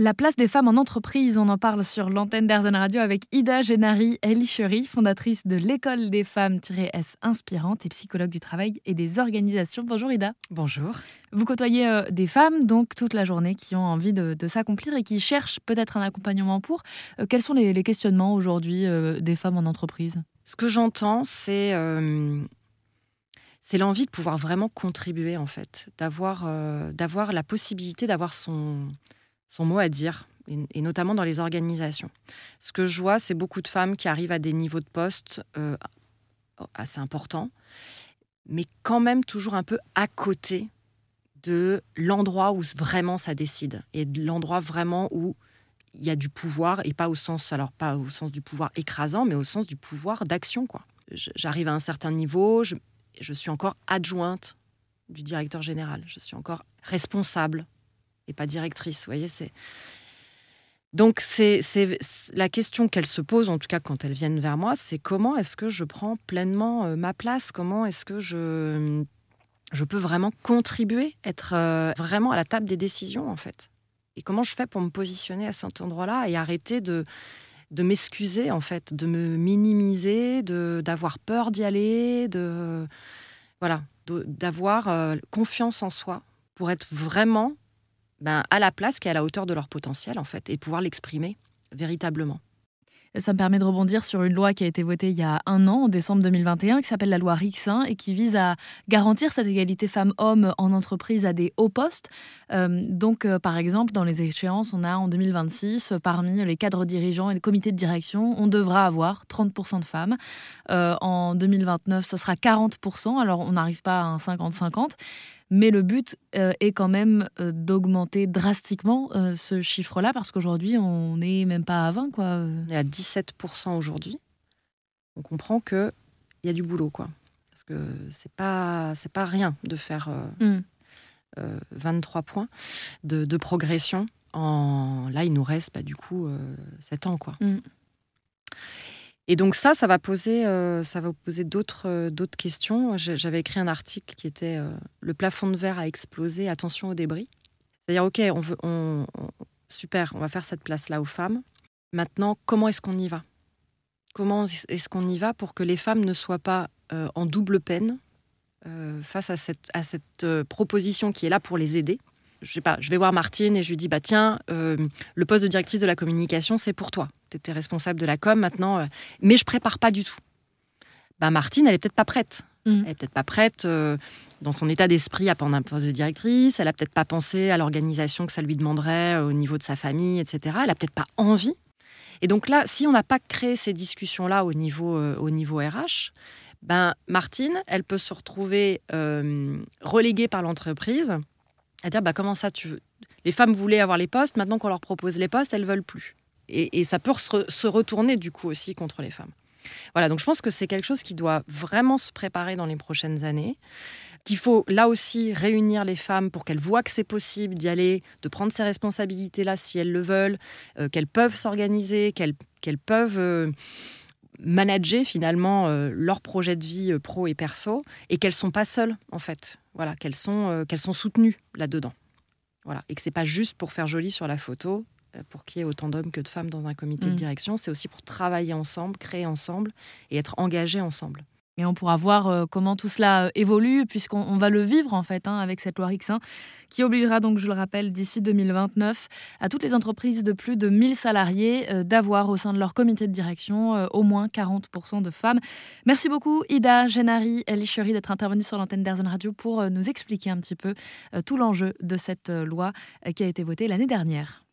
La place des femmes en entreprise, on en parle sur l'antenne d'Airzen Radio avec Ida Genari Elicheri, fondatrice de l'école des femmes-S inspirantes et psychologue du travail et des organisations. Bonjour Ida. Bonjour. Vous côtoyez euh, des femmes donc toute la journée qui ont envie de, s'accomplir et qui cherchent peut-être un accompagnement pour. Euh, quels sont les, questionnements aujourd'hui euh, des femmes en entreprise? Ce que j'entends, c'est c'est l'envie de pouvoir vraiment contribuer en fait, d'avoir d'avoir la possibilité d'avoir son son mot à dire, et, notamment dans les organisations. Ce que je vois, c'est beaucoup de femmes qui arrivent à des niveaux de poste euh, assez importants, mais quand même toujours un peu à côté de l'endroit où vraiment ça décide, et de l'endroit vraiment où il y a du pouvoir, et pas au sens, alors pas au sens du pouvoir écrasant, mais au sens du pouvoir d'action. quoi. J'arrive à un certain niveau, je, je suis encore adjointe du directeur général, je suis encore responsable et pas directrice. Voyez, c'est. Donc, c'est la question qu'elles se posent, en tout cas quand elles viennent vers moi, c'est comment est-ce que je prends pleinement euh, ma place? Comment est-ce que je, je peux vraiment contribuer, être euh, vraiment à la table des décisions, en fait? Et comment je fais pour me positionner à cet endroit-là et arrêter de, de m'excuser, en fait, de me minimiser, d'avoir peur d'y aller, de. Voilà, d'avoir euh, confiance en soi pour être vraiment ben, à la place qui est à la hauteur de leur potentiel, en fait, et pouvoir l'exprimer véritablement. Ça me permet de rebondir sur une loi qui a été votée il y a un an, en décembre 2021, qui s'appelle la loi Rixin et qui vise à garantir cette égalité femmes-hommes en entreprise à des hauts postes. Euh, donc, euh, par exemple, dans les échéances, on a en 2026, parmi les cadres dirigeants et les comités de direction, on devra avoir 30% de femmes. Euh, en 2029, ce sera 40%. Alors, on n'arrive pas à un 50-50. Mais le but euh, est quand même euh, d'augmenter drastiquement euh, ce chiffre-là, parce qu'aujourd'hui, on n'est même pas à 20. Quoi. On est à 17% aujourd'hui. On comprend qu'il y a du boulot. Quoi. Parce que c'est pas, c'est pas rien de faire 23 mm. points de, progression. En... Là, il nous reste bah, du coup 7 ans. Quoi. Mm. Et donc ça, ça va poser, euh, ça va poser d'autres, euh, d'autres questions. J'avais écrit un article qui était euh, le plafond de verre a explosé, attention aux débris. C'est-à-dire, ok, on veut, on, super, on va faire cette place-là aux femmes. Maintenant, comment est-ce qu'on y va? Comment est-ce qu'on y va pour que les femmes ne soient pas en double peine face à cette, à cette proposition qui est là pour les aider? Je sais pas, je vais voir Martine et je lui dis bah tiens, le poste de directrice de la communication, c'est pour toi tu étais responsable de la com maintenant, euh, mais je prépare pas du tout. Bah, Martine, elle est peut-être pas prête. Mm. Elle est peut-être pas prête euh, dans son état d'esprit à prendre un poste de directrice. Elle a peut-être pas pensé à l'organisation que ça lui demanderait euh, au niveau de sa famille, etc. Elle a peut-être pas envie. Et donc là, si on n'a pas créé ces discussions-là au niveau, au niveau RH, ben Martine, elle peut se retrouver reléguée par l'entreprise à dire bah comment ça tu veux? Les femmes voulaient avoir les postes, maintenant qu'on leur propose les postes, elles veulent plus. Et, ça peut se, retourner du coup aussi contre les femmes. Voilà, donc je pense que c'est quelque chose qui doit vraiment se préparer dans les prochaines années qu'il faut là aussi réunir les femmes pour qu'elles voient que c'est possible d'y aller, de prendre ces responsabilités-là si elles le veulent, euh, qu'elles peuvent s'organiser, qu'elles peuvent euh, manager finalement euh, leur projet de vie pro et perso, et qu'elles sont pas seules en fait. Voilà, qu'elles sont, qu'elles sont soutenues là-dedans. Voilà, et que c'est pas juste pour faire joli sur la photo euh, pour qu'il y ait autant d'hommes que de femmes dans un comité de mm. direction, c'est aussi pour travailler ensemble, créer ensemble et être engagés ensemble. Et on pourra voir euh, comment tout cela euh, évolue, puisqu'on va le vivre en fait hein, avec cette loi X1, qui obligera donc, je le rappelle, d'ici 2029, à toutes les entreprises de plus de 1000 salariés d'avoir au sein de leur comité de direction au moins 40% de femmes. Merci beaucoup Ida Genari Elicheri d'être intervenue sur l'antenne d'Airzen Radio pour nous expliquer un petit peu tout l'enjeu de cette loi qui a été votée l'année dernière.